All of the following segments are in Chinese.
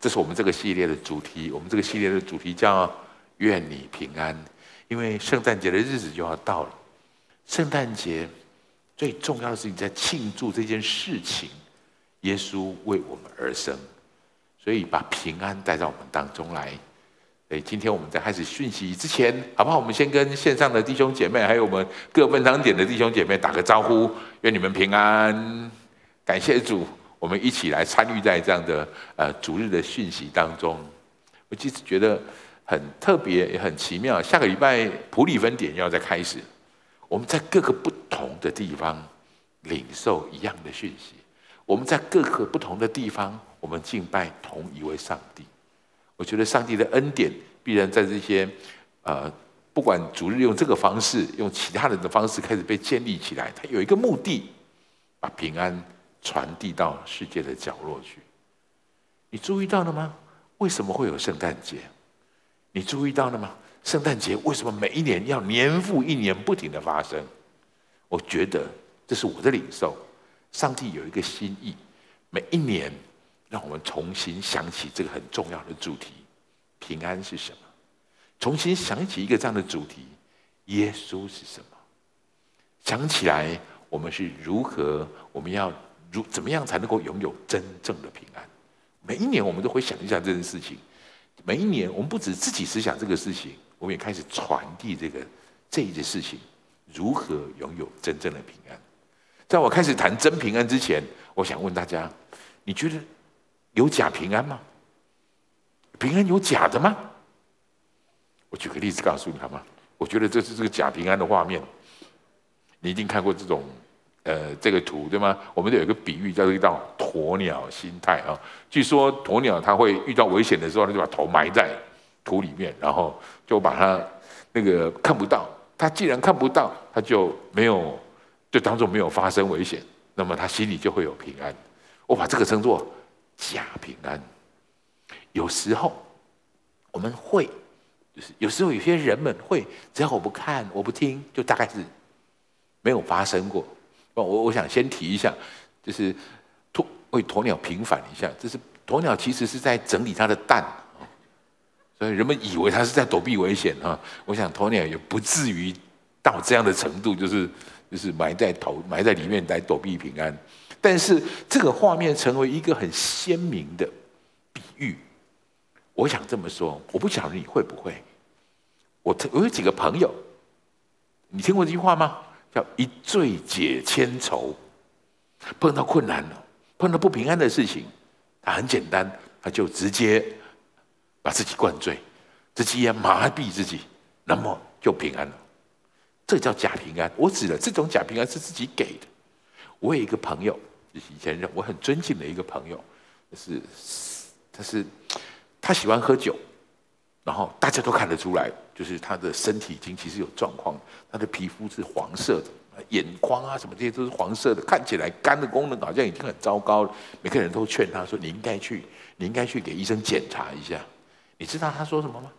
这是我们这个系列的主题。我们这个系列的主题叫“愿你平安”，因为圣诞节的日子就要到了。圣诞节最重要的是你在庆祝这件事情，耶稣为我们而生，所以把平安带到我们当中来。所以今天我们在开始讯息之前，好不好？我们先跟线上的弟兄姐妹，还有我们各分堂点的弟兄姐妹打个招呼，愿你们平安。感谢主，我们一起来参与在这样的呃主日的讯息当中。我其实觉得很特别，也很奇妙。下个礼拜普里分点要再开始，我们在各个不同的地方领受一样的讯息。我们在各个不同的地方，我们敬拜同一位上帝。我觉得上帝的恩典必然在这些，呃，不管主日用这个方式，用其他人的方式开始被建立起来。它有一个目的，把平安传递到世界的角落去。你注意到了吗？为什么会有圣诞节？你注意到了吗？圣诞节为什么每一年要年复一年不停的发生？我觉得这是我的领受。上帝有一个心意，每一年。让我们重新想起这个很重要的主题：平安是什么？重新想起一个这样的主题：耶稣是什么？想起来，我们是如何？我们要如怎么样才能够拥有真正的平安？每一年我们都会想一下这件事情。每一年，我们不止自己思想这个事情，我们也开始传递这个这一件事情：如何拥有真正的平安？在我开始谈真平安之前，我想问大家：你觉得？有假平安吗？平安有假的吗？我举个例子告诉你好吗？我觉得这是这个假平安的画面。你一定看过这种，呃，这个图对吗？我们都有一个比喻，叫做一道鸵鸟心态啊。据说鸵鸟它会遇到危险的时候，它就把头埋在土里面，然后就把它那个看不到。它既然看不到，它就没有，就当作没有发生危险，那么它心里就会有平安。我把这个称作。假平安，有时候我们会，就是有时候有些人们会，只要我不看，我不听，就大概是没有发生过。我我想先提一下，就是鸵为鸵鸟平反一下，就是鸵鸟其实是在整理它的蛋，所以人们以为它是在躲避危险啊。我想鸵鸟也不至于到这样的程度，就是就是埋在头埋在里面来躲避平安。但是这个画面成为一个很鲜明的比喻，我想这么说，我不晓得你会不会。我我有几个朋友，你听过这句话吗？叫一醉解千愁。碰到困难了，碰到不平安的事情，他很简单，他就直接把自己灌醉，直接麻痹自己，那么就平安了。这叫假平安。我指的这种假平安是自己给的。我有一个朋友。以前我很尊敬的一个朋友，就是他是他喜欢喝酒，然后大家都看得出来，就是他的身体已经其实有状况，他的皮肤是黄色的，眼眶啊什么这些都是黄色的，看起来肝的功能好像已经很糟糕了。每个人都劝他说：“你应该去，你应该去给医生检查一下。”你知道他说什么吗？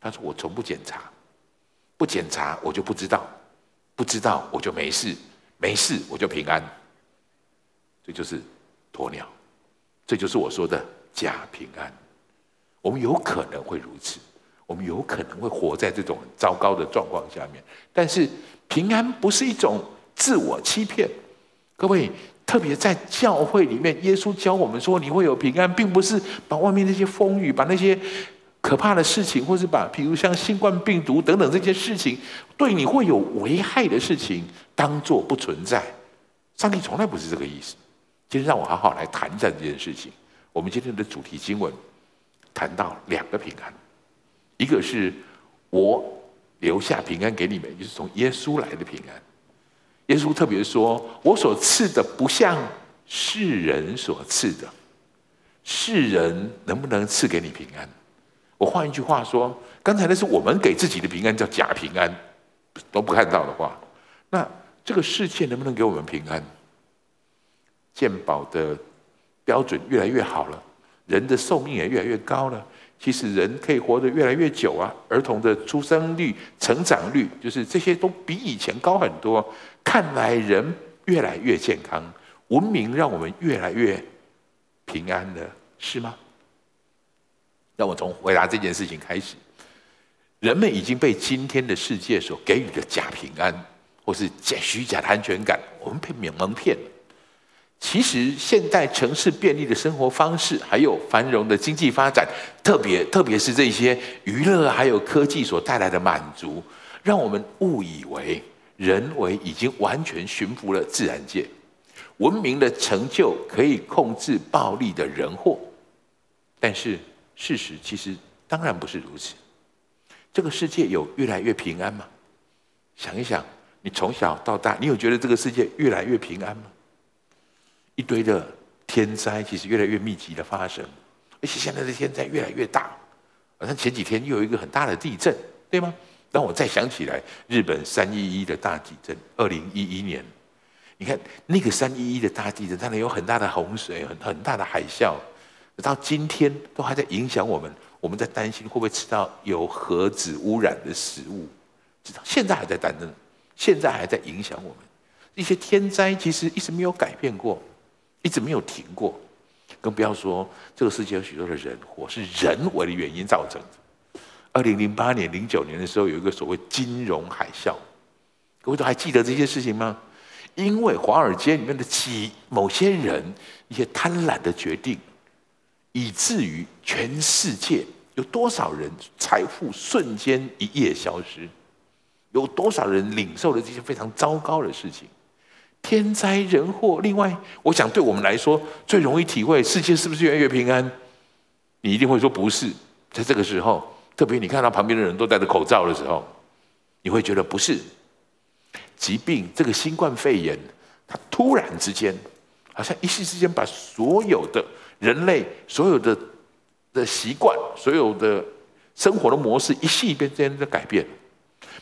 他说：“我从不检查，不检查我就不知道，不知道我就没事，没事我就平安。”这就是鸵鸟，这就是我说的假平安。我们有可能会如此，我们有可能会活在这种糟糕的状况下面。但是平安不是一种自我欺骗。各位，特别在教会里面，耶稣教我们说你会有平安，并不是把外面那些风雨、把那些可怕的事情，或是把譬如像新冠病毒等等这些事情，对你会有危害的事情，当做不存在。上帝从来不是这个意思。今天让我好好来谈一下这件事情。我们今天的主题经文谈到两个平安，一个是我留下平安给你们，就是从耶稣来的平安。耶稣特别说：“我所赐的不像世人所赐的，世人能不能赐给你平安？”我换一句话说，刚才那是我们给自己的平安，叫假平安，都不看到的话，那这个世界能不能给我们平安？健保的标准越来越好了，人的寿命也越来越高了。其实人可以活得越来越久啊，儿童的出生率、成长率，就是这些都比以前高很多。看来人越来越健康，文明让我们越来越平安了，是吗？让我从回答这件事情开始。人们已经被今天的世界所给予的假平安，或是假虚假的安全感，我们被蒙骗了。其实，现代城市便利的生活方式，还有繁荣的经济发展，特别特别是这些娱乐还有科技所带来的满足，让我们误以为人为已经完全驯服了自然界。文明的成就可以控制暴力的人祸，但是事实其实当然不是如此。这个世界有越来越平安吗？想一想，你从小到大，你有觉得这个世界越来越平安吗？一堆的天灾其实越来越密集的发生，而且现在的天灾越来越大。好像前几天又有一个很大的地震，对吗？当我再想起来，日本三一一的大地震，二零一一年。你看那个三一一的大地震，当然有很大的洪水，很很大的海啸，到今天都还在影响我们。我们在担心会不会吃到有核子污染的食物，直到现在还在担心，现在还在影响我们。一些天灾其实一直没有改变过，一直没有停过，更不要说这个世界有许多的人祸是人为的原因造成的。二零零八年、零九年的时候，有一个所谓金融海啸，各位都还记得这些事情吗？因为华尔街里面的几某些人一些贪婪的决定，以至于全世界有多少人财富瞬间一夜消失，有多少人领受了这些非常糟糕的事情，天灾人祸。另外，我想对我们来说最容易体会世界是不是越来越平安？你一定会说不是。在这个时候，特别你看到旁边的人都戴着口罩的时候，你会觉得不是。疾病，这个新冠肺炎，它突然之间，好像一夕之间把所有的人类、所有的的习惯、所有的生活的模式，一夕之间的改变。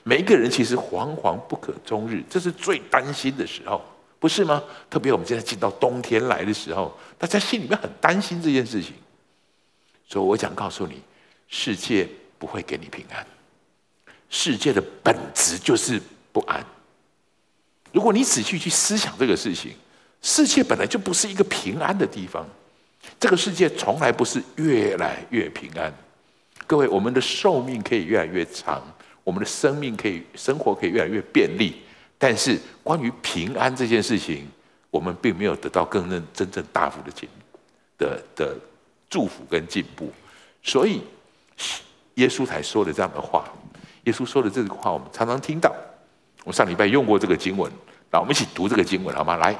每一个人其实惶惶不可终日，这是最担心的时候，不是吗？特别我们现在进到冬天来的时候，大家心里面很担心这件事情。所以我想告诉你，世界不会给你平安，世界的本质就是不安。如果你仔细去思想这个事情，世界本来就不是一个平安的地方，这个世界从来不是越来越平安。各位，我们的寿命可以越来越长，我们的生命可以生活可以越来越便利，但是关于平安这件事情，我们并没有得到更真真正大幅的进的的祝福跟进步。所以，耶稣才说了这样的话。耶稣说的这句话，我们常常听到。我上礼拜用过这个经文，那我们一起读这个经文好吗？来，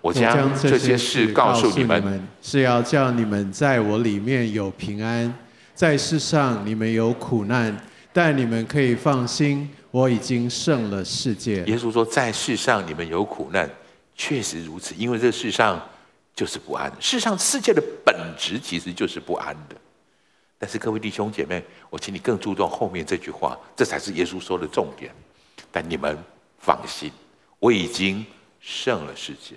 我将这些事告诉你们，是要叫你们在我里面有平安。在世上你们有苦难，但你们可以放心，我已经胜了世界。耶稣说，在世上你们有苦难，确实如此，因为这世上就是不安。世上世界的本质其实就是不安的。但是各位弟兄姐妹，我请你更注重后面这句话，这才是耶稣说的重点。但你们放心，我已经胜了世界。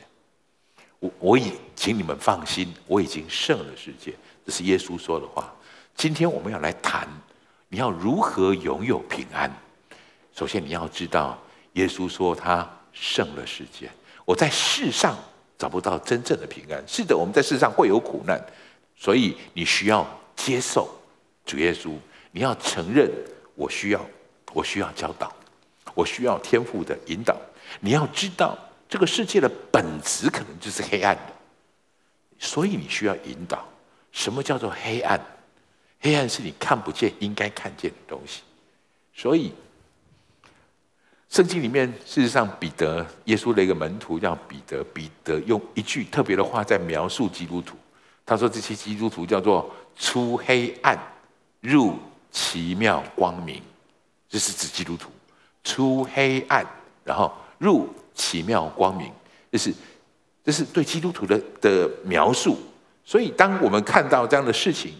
我我已，请你们放心，我已经胜了世界。这是耶稣说的话。今天我们要来谈，你要如何拥有平安？首先你要知道，耶稣说他胜了世界。我在世上找不到真正的平安。是的，我们在世上会有苦难，所以你需要接受主耶稣。你要承认，我需要，我需要教导。我需要天赋的引导。你要知道，这个世界的本质可能就是黑暗的，所以你需要引导。什么叫做黑暗？黑暗是你看不见、应该看见的东西。所以，圣经里面，事实上，彼得，耶稣的一个门徒叫彼得，彼得用一句特别的话在描述基督徒。他说：“这些基督徒叫做出黑暗入奇妙光明。”这是指基督徒。出黑暗，然后入奇妙光明，这是这是对基督徒的的描述。所以，当我们看到这样的事情，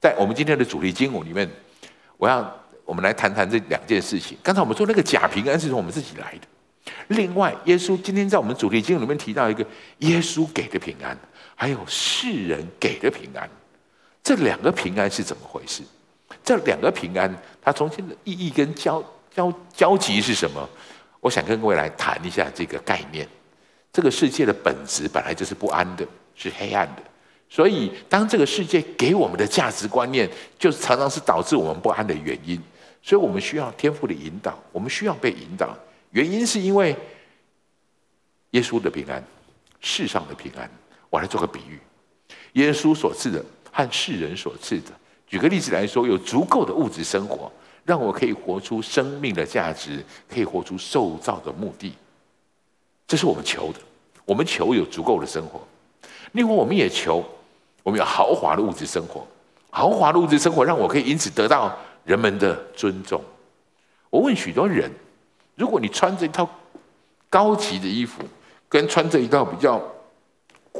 在我们今天的主题经文里面，我要我们来谈谈这两件事情。刚才我们说那个假平安是从我们自己来的。另外，耶稣今天在我们主题经文里面提到一个耶稣给的平安，还有世人给的平安。这两个平安是怎么回事？这两个平安，它重新的意义跟交。交交集是什么？我想跟各位来谈一下这个概念。这个世界的本质本来就是不安的，是黑暗的，所以，当这个世界给我们的价值观念，就常常是导致我们不安的原因。所以我们需要天赋的引导，我们需要被引导。原因是因为耶稣的平安，世上的平安。我来做个比喻：耶稣所赐的和世人所赐的。举个例子来说，有足够的物质生活，让我可以活出生命的价值，可以活出受造的目的。这是我们求的。我们求有足够的生活。另外，我们也求。我们有豪华的物质生活，豪华的物质生活让我可以因此得到人们的尊重。我问许多人：如果你穿着一套高级的衣服，跟穿着一套比较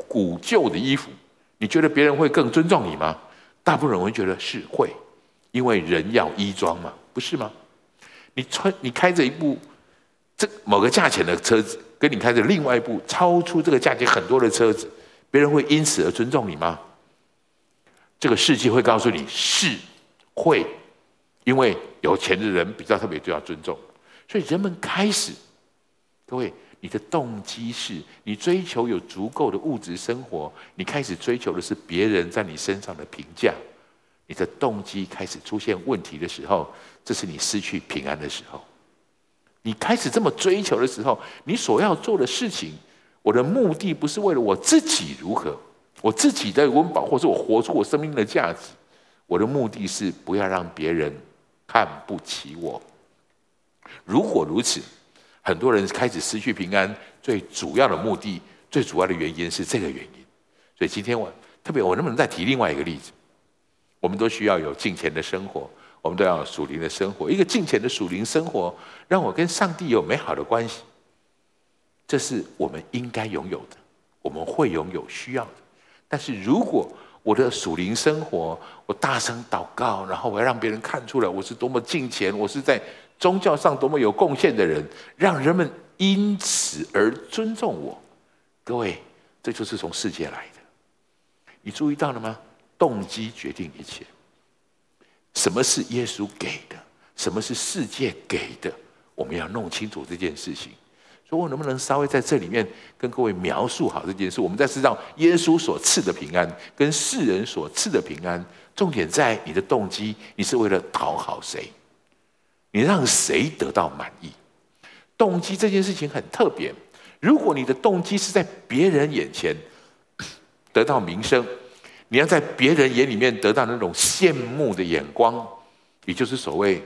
古旧的衣服，你觉得别人会更尊重你吗？大部分人会觉得是会，因为人要衣装嘛，不是吗？你穿你开着一部这某个价钱的车子，跟你开着另外一部超出这个价钱很多的车子，别人会因此而尊重你吗？这个世界会告诉你是会，因为有钱的人比较特别，就要尊重。所以人们开始，各位，你的动机是你追求有足够的物质生活，你开始追求的是别人在你身上的评价。你的动机开始出现问题的时候，这是你失去平安的时候。你开始这么追求的时候，你所要做的事情，我的目的不是为了我自己如何。我自己的温饱，或是我活出我生命的价值，我的目的是不要让别人看不起我。如果如此，很多人开始失去平安，最主要的目的、最主要的原因是这个原因。所以今天我特别，我能不能再提另外一个例子？我们都需要有敬虔的生活，我们都要有属灵的生活。一个敬虔的属灵生活，让我跟上帝有美好的关系，这是我们应该拥有的，我们会拥有需要的。但是如果我的属灵生活，我大声祷告，然后我要让别人看出来我是多么敬虔，我是在宗教上多么有贡献的人，让人们因此而尊重我。各位，这就是从世界来的。你注意到了吗？动机决定一切。什么是耶稣给的？什么是世界给的？我们要弄清楚这件事情。我能不能稍微在这里面跟各位描述好这件事？我们在知道耶稣所赐的平安跟世人所赐的平安，重点在你的动机，你是为了讨好谁？你让谁得到满意？动机这件事情很特别。如果你的动机是在别人眼前得到名声，你要在别人眼里面得到那种羡慕的眼光，也就是所谓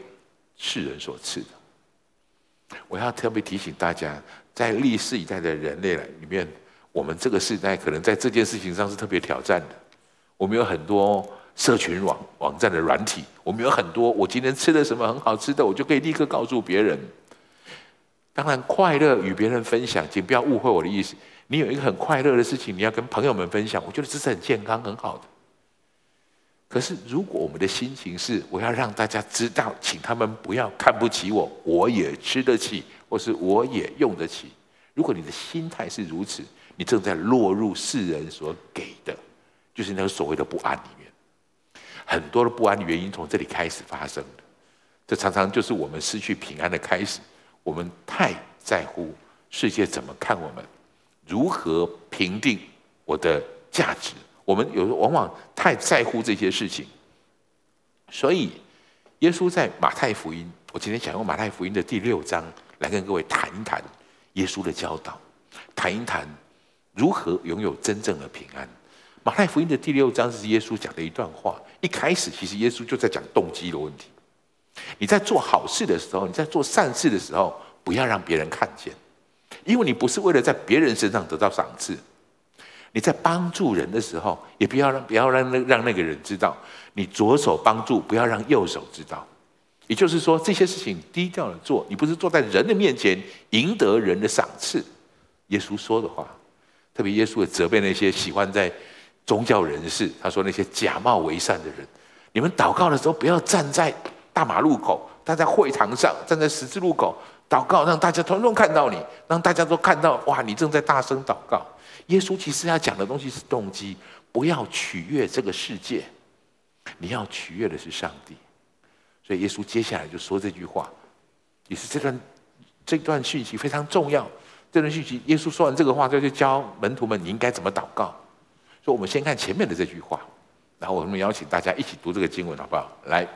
世人所赐的。我要特别提醒大家，在历世以代的人类里面，我们这个时代可能在这件事情上是特别挑战的。我们有很多社群网网站的软体，我们有很多我今天吃了什么很好吃的，我就可以立刻告诉别人。当然，快乐与别人分享，请不要误会我的意思。你有一个很快乐的事情，你要跟朋友们分享，我觉得这是很健康、很好的。可是，如果我们的心情是我要让大家知道，请他们不要看不起我，我也吃得起，或是我也用得起。如果你的心态是如此，你正在落入世人所给的，就是那个所谓的不安里面。很多的不安的原因从这里开始发生的，这常常就是我们失去平安的开始。我们太在乎世界怎么看我们，如何评定我的价值。我们有时候往往太在乎这些事情，所以耶稣在马太福音，我今天想用马太福音的第六章来跟各位谈一谈耶稣的教导，谈一谈如何拥有真正的平安。马太福音的第六章是耶稣讲的一段话，一开始其实耶稣就在讲动机的问题。你在做好事的时候，你在做善事的时候，不要让别人看见，因为你不是为了在别人身上得到赏赐。你在帮助人的时候，也不要让不要让那让那个人知道，你左手帮助，不要让右手知道。也就是说，这些事情低调的做，你不是坐在人的面前赢得人的赏赐。耶稣说的话，特别耶稣也责备那些喜欢在宗教人士，他说那些假冒为善的人，你们祷告的时候不要站在大马路口，站在会堂上，站在十字路口祷告，让大家统统看到你，让大家都看到哇，你正在大声祷告。耶稣其实要讲的东西是动机，不要取悦这个世界，你要取悦的是上帝。所以耶稣接下来就说这句话，也是这段这段讯息非常重要。这段讯息，耶稣说完这个话，就去教门徒们你应该怎么祷告。所以我们先看前面的这句话，然后我们邀请大家一起读这个经文，好不好？来，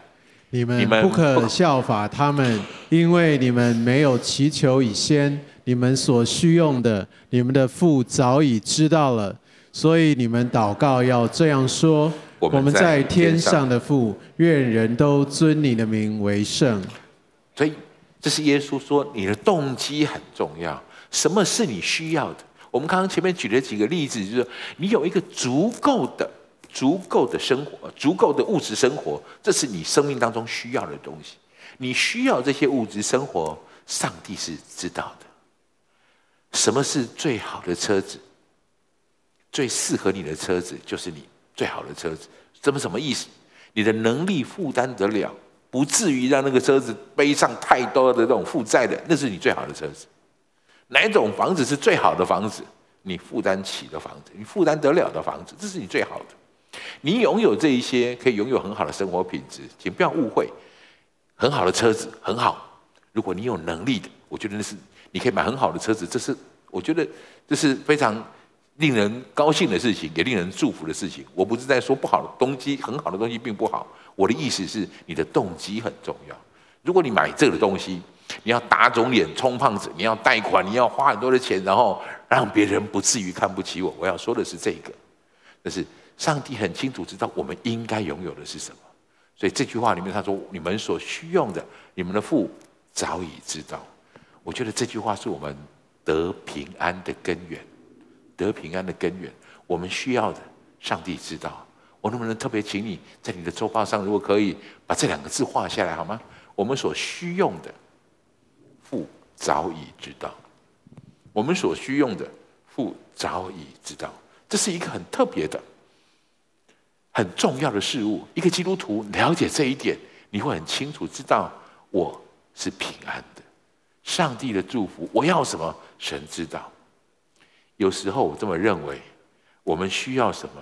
你们不可效法他们，因为你们没有祈求以先，你们所需用的，你们的父早已知道了，所以你们祷告要这样说：我们在天上的父，愿人都尊你的名为圣。所以这是耶稣说，你的动机很重要。什么是你需要的？我们刚刚前面举了几个例子，就是你有一个足够的、足够的生活、足够的物质生活，这是你生命当中需要的东西。你需要这些物质生活，上帝是知道的。什么是最好的车子？最适合你的车子就是你最好的车子。这么什么意思？你的能力负担得了，不至于让那个车子背上太多的这种负债的，那是你最好的车子。哪种房子是最好的房子？你负担起的房子，你负担得了的房子，这是你最好的。你拥有这一些，可以拥有很好的生活品质，请不要误会。很好的车子很好，如果你有能力的，我觉得那是你可以买很好的车子，这是我觉得这是非常令人高兴的事情，也令人祝福的事情。我不是在说不好的东西，很好的东西并不好。我的意思是，你的动机很重要。如果你买这个东西，你要打肿脸充胖子，你要贷款，你要花很多的钱，然后让别人不至于看不起我。我要说的是这个，但是上帝很清楚知道我们应该拥有的是什么。所以这句话里面他说：“你们所需用的，你们的父早已知道。”我觉得这句话是我们得平安的根源，得平安的根源。我们需要的，上帝知道。我能不能特别请你在你的周报上，如果可以把这两个字画下来好吗？我们所需用的。父早已知道，我们所需用的，父早已知道，这是一个很特别的、很重要的事物。一个基督徒了解这一点，你会很清楚知道我是平安的。上帝的祝福，我要什么，神知道。有时候我这么认为，我们需要什么，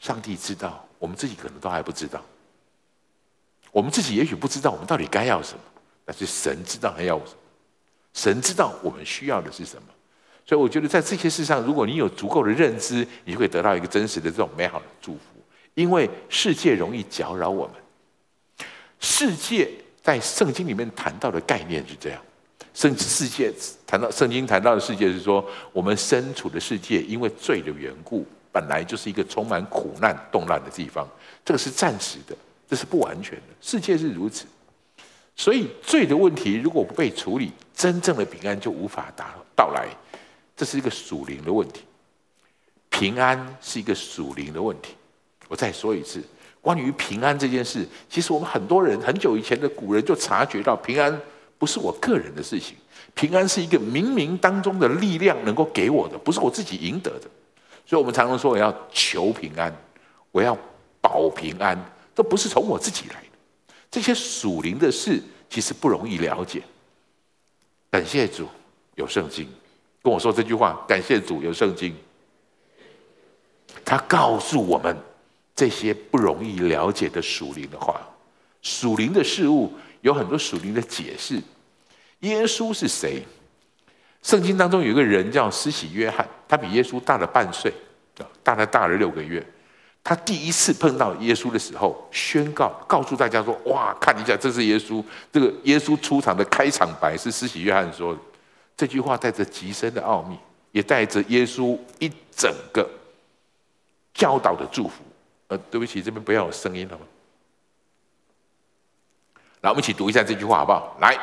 上帝知道，我们自己可能都还不知道。我们自己也许不知道我们到底该要什么，但是神知道他要什么。神知道我们需要的是什么，所以我觉得在这些事上，如果你有足够的认知，你就会得到一个真实的这种美好的祝福。因为世界容易搅扰我们，世界在圣经里面谈到的概念是这样：圣世界谈到圣经谈到的世界是说，我们身处的世界因为罪的缘故，本来就是一个充满苦难、动乱的地方。这个是暂时的，这是不完全的。世界是如此。所以罪的问题如果不被处理，真正的平安就无法达到来。这是一个属灵的问题。平安是一个属灵的问题。我再说一次，关于平安这件事，其实我们很多人很久以前的古人就察觉到，平安不是我个人的事情，平安是一个冥冥当中的力量能够给我的，不是我自己赢得的。所以我们常常说我要求平安，我要保平安，这不是从我自己来的。这些属灵的事其实不容易了解。感谢主有圣经，跟我说这句话。感谢主有圣经，他告诉我们这些不容易了解的属灵的话。属灵的事物有很多属灵的解释。耶稣是谁？圣经当中有一个人叫施洗约翰，他比耶稣大了半岁，大了大了六个月。他第一次碰到耶稣的时候，宣告告诉大家说：“哇，看一下，这是耶稣。”这个耶稣出场的开场白是施洗约翰说的。这句话带着极深的奥秘，也带着耶稣一整个教导的祝福。呃，对不起，这边不要有声音好吗？来，我们一起读一下这句话好不好？来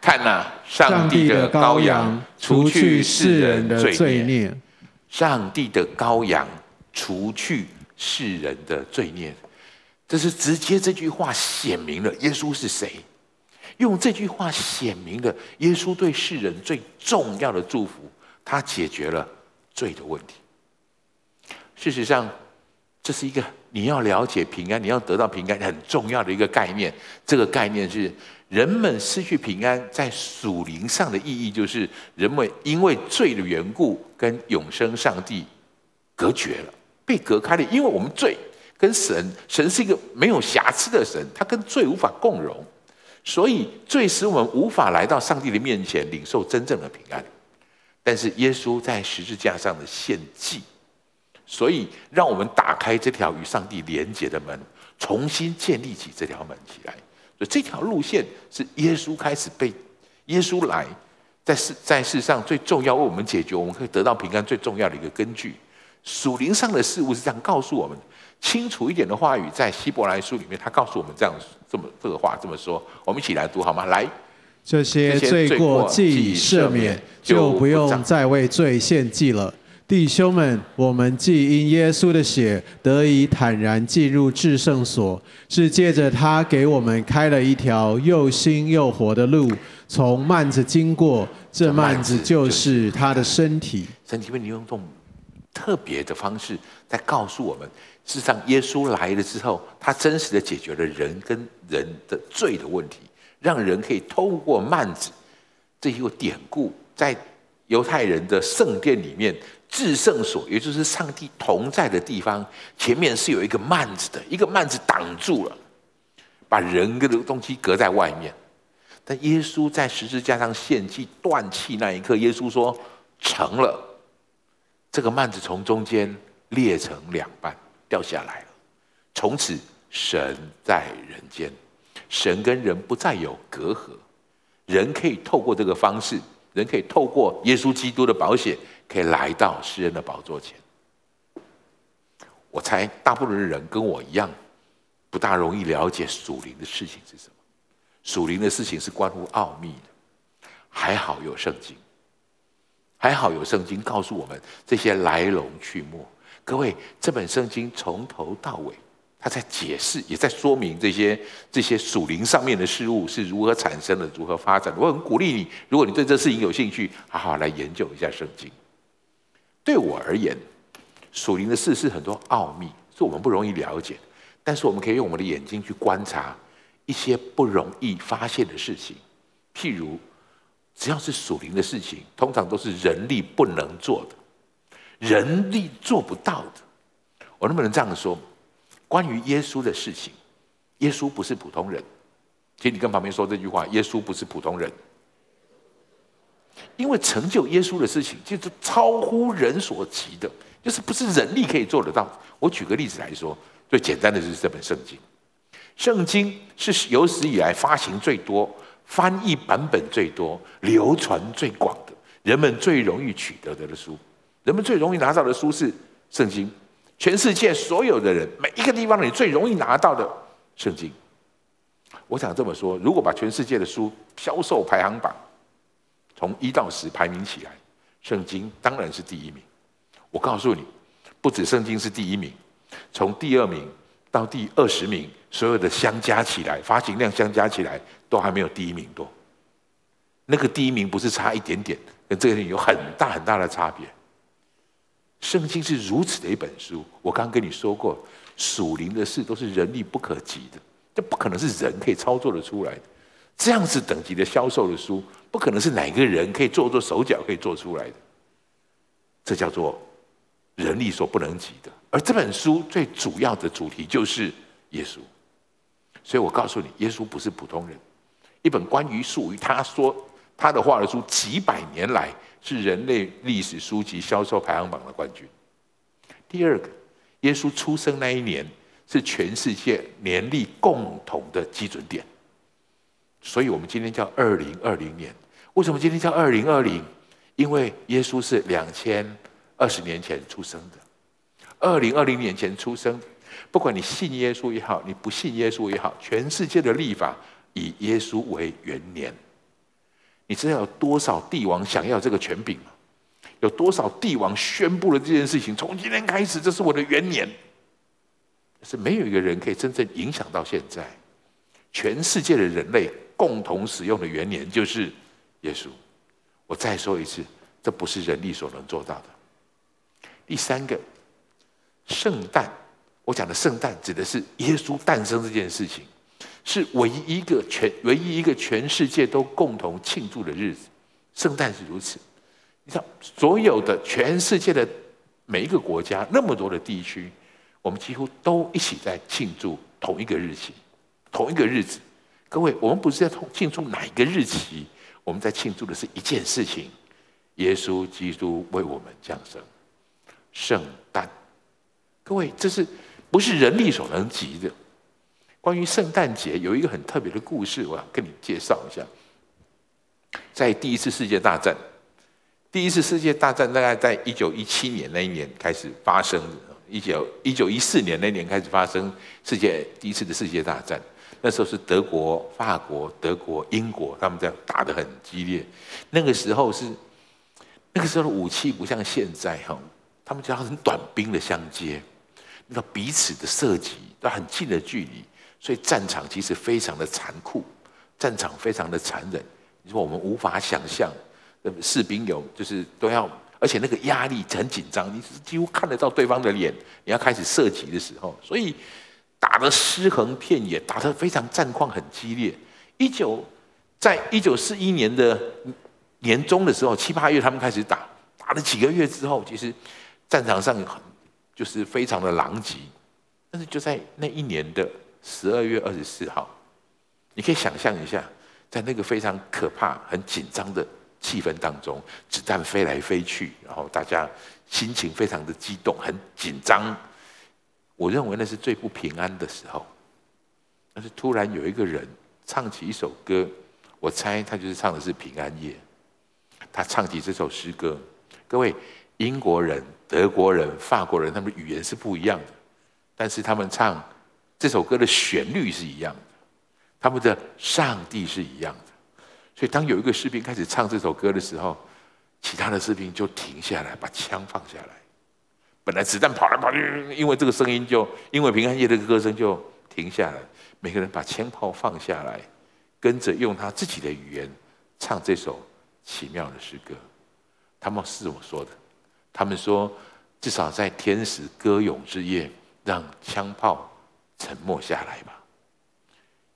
看呐，上帝的羔羊，除去世人的罪孽。上帝的羔羊，除去。世人的罪孽，这是直接这句话显明了耶稣是谁。用这句话显明了耶稣对世人最重要的祝福，他解决了罪的问题。事实上，这是一个你要了解平安，你要得到平安很重要的一个概念。这个概念是人们失去平安，在属灵上的意义就是人们因为罪的缘故，跟永生上帝隔绝了。被隔开了，因为我们罪跟神，神是一个没有瑕疵的神，他跟罪无法共融，所以罪使我们无法来到上帝的面前领受真正的平安。但是耶稣在十字架上的献祭，所以让我们打开这条与上帝连接的门，重新建立起这条门起来。所以这条路线是耶稣开始被耶稣来在世在世上最重要为我们解决，我们可以得到平安最重要的一个根据。属灵上的事物是这样告诉我们。清楚一点的话语，在希伯来书里面，他告诉我们这样这么这个话这么说，我们一起来读好吗？来，这些罪过既已赦免，就不用再为罪献祭了。弟兄们，我们既因耶稣的血得以坦然进入至圣所，是借着他给我们开了一条又新又活的路，从幔子经过，这幔子就是他的身体。神奇为你用这种特别的方式，在告诉我们。事实上，耶稣来了之后，他真实的解决了人跟人的罪的问题，让人可以透过幔子这一个典故，在犹太人的圣殿里面，至圣所，也就是上帝同在的地方，前面是有一个幔子的，一个幔子挡住了，把人跟的东西隔在外面。但耶稣在十字架上献祭断气那一刻，耶稣说成了，这个幔子从中间裂成两半。掉下来了。从此，神在人间，神跟人不再有隔阂，人可以透过这个方式，人可以透过耶稣基督的保险，可以来到诗恩的宝座前。我猜大部分的人跟我一样，不大容易了解属灵的事情是什么。属灵的事情是关乎奥秘的，还好有圣经，还好有圣经告诉我们这些来龙去脉。各位，这本圣经从头到尾，他在解释，也在说明这些这些属灵上面的事物是如何产生的，如何发展的。我很鼓励你，如果你对这事情有兴趣，好好来研究一下圣经。对我而言，属灵的事是很多奥秘，是我们不容易了解，但是我们可以用我们的眼睛去观察一些不容易发现的事情。譬如，只要是属灵的事情，通常都是人力不能做的。人力做不到的，我能不能这样说？关于耶稣的事情，耶稣不是普通人。请你跟旁边说这句话：耶稣不是普通人，因为成就耶稣的事情就是超乎人所及的，就是不是人力可以做得到。我举个例子来说，最简单的就是这本圣经。圣经是有史以来发行最多、翻译版本最多、流传最广的，人们最容易取得的的书。人们最容易拿到的书是圣经，全世界所有的人，每一个地方你最容易拿到的圣经。我想这么说，如果把全世界的书销售排行榜从一到十排名起来，圣经当然是第一名。我告诉你，不止圣经是第一名，从第二名到第二十名，所有的相加起来，发行量相加起来，都还没有第一名多。那个第一名不是差一点点，跟这个有很大很大的差别。圣经是如此的一本书，我刚跟你说过，属灵的事都是人力不可及的，这不可能是人可以操作的出来的。这样子等级的销售的书，不可能是哪个人可以做做手脚可以做出来的。这叫做人力所不能及的。而这本书最主要的主题就是耶稣，所以我告诉你，耶稣不是普通人。一本关于属于他说他的话的书，几百年来。是人类历史书籍销售排行榜的冠军。第二个，耶稣出生那一年是全世界年历共同的基准点，所以我们今天叫二零二零年。为什么今天叫二零二零？因为耶稣是两千二十年前出生的，二零二零年前出生。不管你信耶稣也好，你不信耶稣也好，全世界的历法以耶稣为元年。你知道有多少帝王想要这个权柄吗？有多少帝王宣布了这件事情？从今天开始，这是我的元年。是没有一个人可以真正影响到现在。全世界的人类共同使用的元年就是耶稣。我再说一次，这不是人力所能做到的。第三个，圣诞，我讲的圣诞指的是耶稣诞生这件事情。是唯一一个全唯一一个全世界都共同庆祝的日子，圣诞是如此。你知道，所有的全世界的每一个国家，那么多的地区，我们几乎都一起在庆祝同一个日期，同一个日子。各位，我们不是在庆祝哪一个日期，我们在庆祝的是一件事情：耶稣基督为我们降生。圣诞，各位，这是不是人力所能及的？关于圣诞节有一个很特别的故事，我要跟你介绍一下。在第一次世界大战，第一次世界大战大概在一九一七年那一年开始发生的，一九一九一四年那年开始发生世界第一次的世界大战。那时候是德国、法国、德国、英国他们这样打得很激烈。那个时候是那个时候的武器不像现在哈，他们就要很短兵的相接，那个彼此的射击都很近的距离，所以战场其实非常的残酷，战场非常的残忍。你说我们无法想象，士兵有就是都要，而且那个压力很紧张，你是几乎看得到对方的脸，你要开始射击的时候，所以打得尸横遍野，打得非常战况很激烈。一九在一九四一年的年中的时候，七八月他们开始打，打了几个月之后，其实战场上很就是非常的狼藉。但是就在那一年的十二月二十四号，你可以想象一下。在那个非常可怕、很紧张的气氛当中，子弹飞来飞去，然后大家心情非常的激动、很紧张。我认为那是最不平安的时候。但是突然有一个人唱起一首歌，我猜他就是唱的是平安夜。他唱起这首诗歌，各位，英国人、德国人、法国人，他们语言是不一样的，但是他们唱这首歌的旋律是一样的。他们的上帝是一样的，所以当有一个士兵开始唱这首歌的时候，其他的士兵就停下来，把枪放下来。本来子弹跑来跑去，因为这个声音就，因为平安夜的歌声就停下来。每个人把枪炮放下来，跟着用他自己的语言唱这首奇妙的诗歌。他们是怎么说的？他们说：“至少在天使歌咏之夜，让枪炮沉默下来吧。”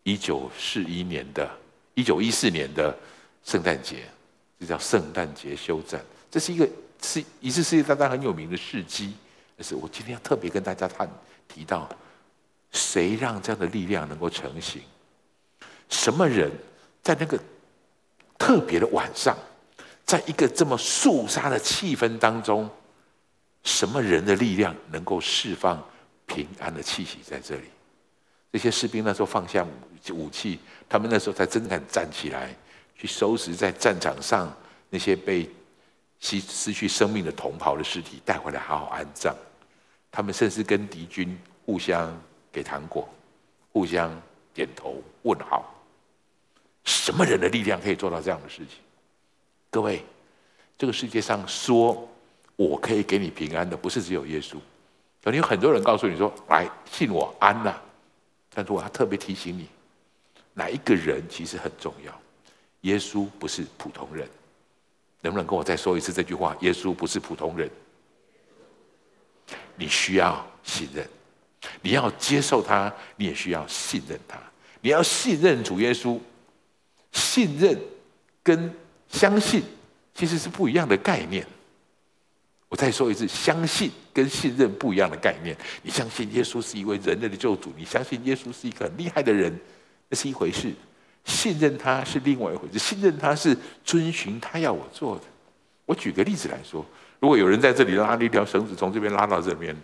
一九四一年的，一九一四年的圣诞节，这叫圣诞节休战。这是一个是一次世界大战很有名的事迹。但是我今天要特别跟大家谈提到，谁让这样的力量能够成型？什么人在那个特别的晚上，在一个这么肃杀的气氛当中，什么人的力量能够释放平安的气息在这里？这些士兵那时候放下武器，他们那时候才真敢站起来，去收拾在战场上那些被失失去生命的同袍的尸体，带回来好好安葬。他们甚至跟敌军互相给糖果，互相点头问好。什么人的力量可以做到这样的事情？各位，这个世界上说我可以给你平安的，不是只有耶稣。可能有很多人告诉你说：“来，信我，安呐。”但是我要特别提醒你，哪一个人其实很重要。耶稣不是普通人，能不能跟我再说一次这句话？耶稣不是普通人，你需要信任，你要接受他，你也需要信任他。你要信任主耶稣，信任跟相信其实是不一样的概念。我再说一次，相信跟信任不一样的概念。你相信耶稣是一位人类的救主，你相信耶稣是一个很厉害的人，那是一回事；信任他是另外一回事。信任他是遵循他要我做的。我举个例子来说，如果有人在这里拉了一条绳子，从这边拉到这边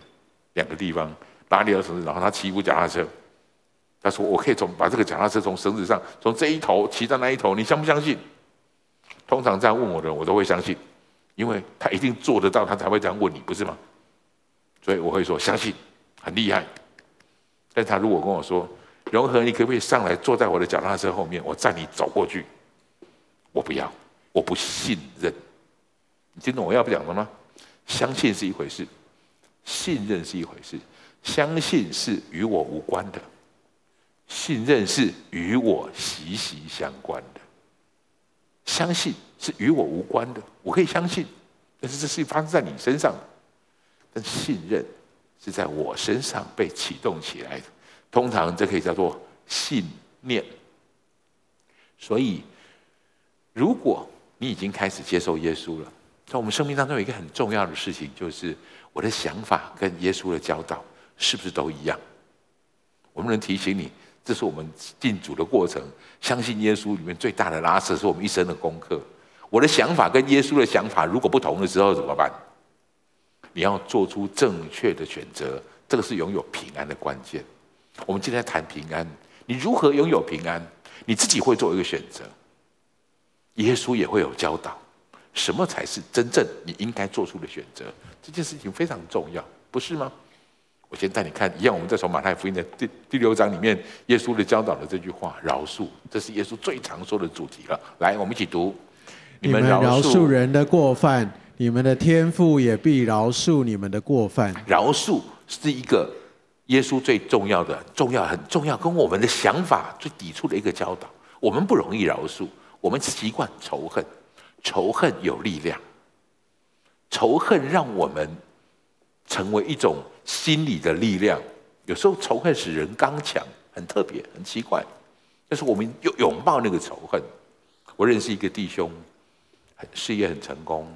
两个地方，拉了一条绳子，然后他骑一部脚踏车，他说：“我可以从把这个脚踏车从绳子上从这一头骑到那一头，你相不相信？”通常这样问我的人，我都会相信。因为他一定做得到，他才会这样问你，不是吗？所以我会说相信，很厉害。但他如果跟我说，融合，你可不可以上来坐在我的脚踏车后面，我载你走过去？我不要，我不信任。你听懂我要不讲的吗？相信是一回事，信任是一回事。相信是与我无关的，信任是与我息息相关的。相信是与我无关的，我可以相信，但是这事情发生在你身上，但信任是在我身上被启动起来的。通常这可以叫做信念。所以，如果你已经开始接受耶稣了，在我们生命当中有一个很重要的事情，就是我的想法跟耶稣的教导是不是都一样？我们能提醒你。这是我们进主的过程，相信耶稣里面最大的拉扯，是我们一生的功课。我的想法跟耶稣的想法如果不同的时候怎么办？你要做出正确的选择，这个是拥有平安的关键。我们今天谈平安，你如何拥有平安？你自己会做一个选择，耶稣也会有教导，什么才是真正你应该做出的选择？这件事情非常重要，不是吗？我先带你看一样，我们再从马太福音的第第六章里面，耶稣的教导的这句话：饶恕，这是耶稣最常说的主题了。来，我们一起读：你们饶恕人的过犯，你们的天父也必饶恕你们的过犯。饶恕是一个。耶稣最重要的、重要、很重要，跟我们的想法最抵触的一个教导。我们不容易饶恕，我们习惯仇恨，仇恨有力量，仇恨让我们成为一种心理的力量。有时候仇恨使人刚强，很特别，很奇怪。但是我们又拥抱那个仇恨。我认识一个弟兄，事业很成功，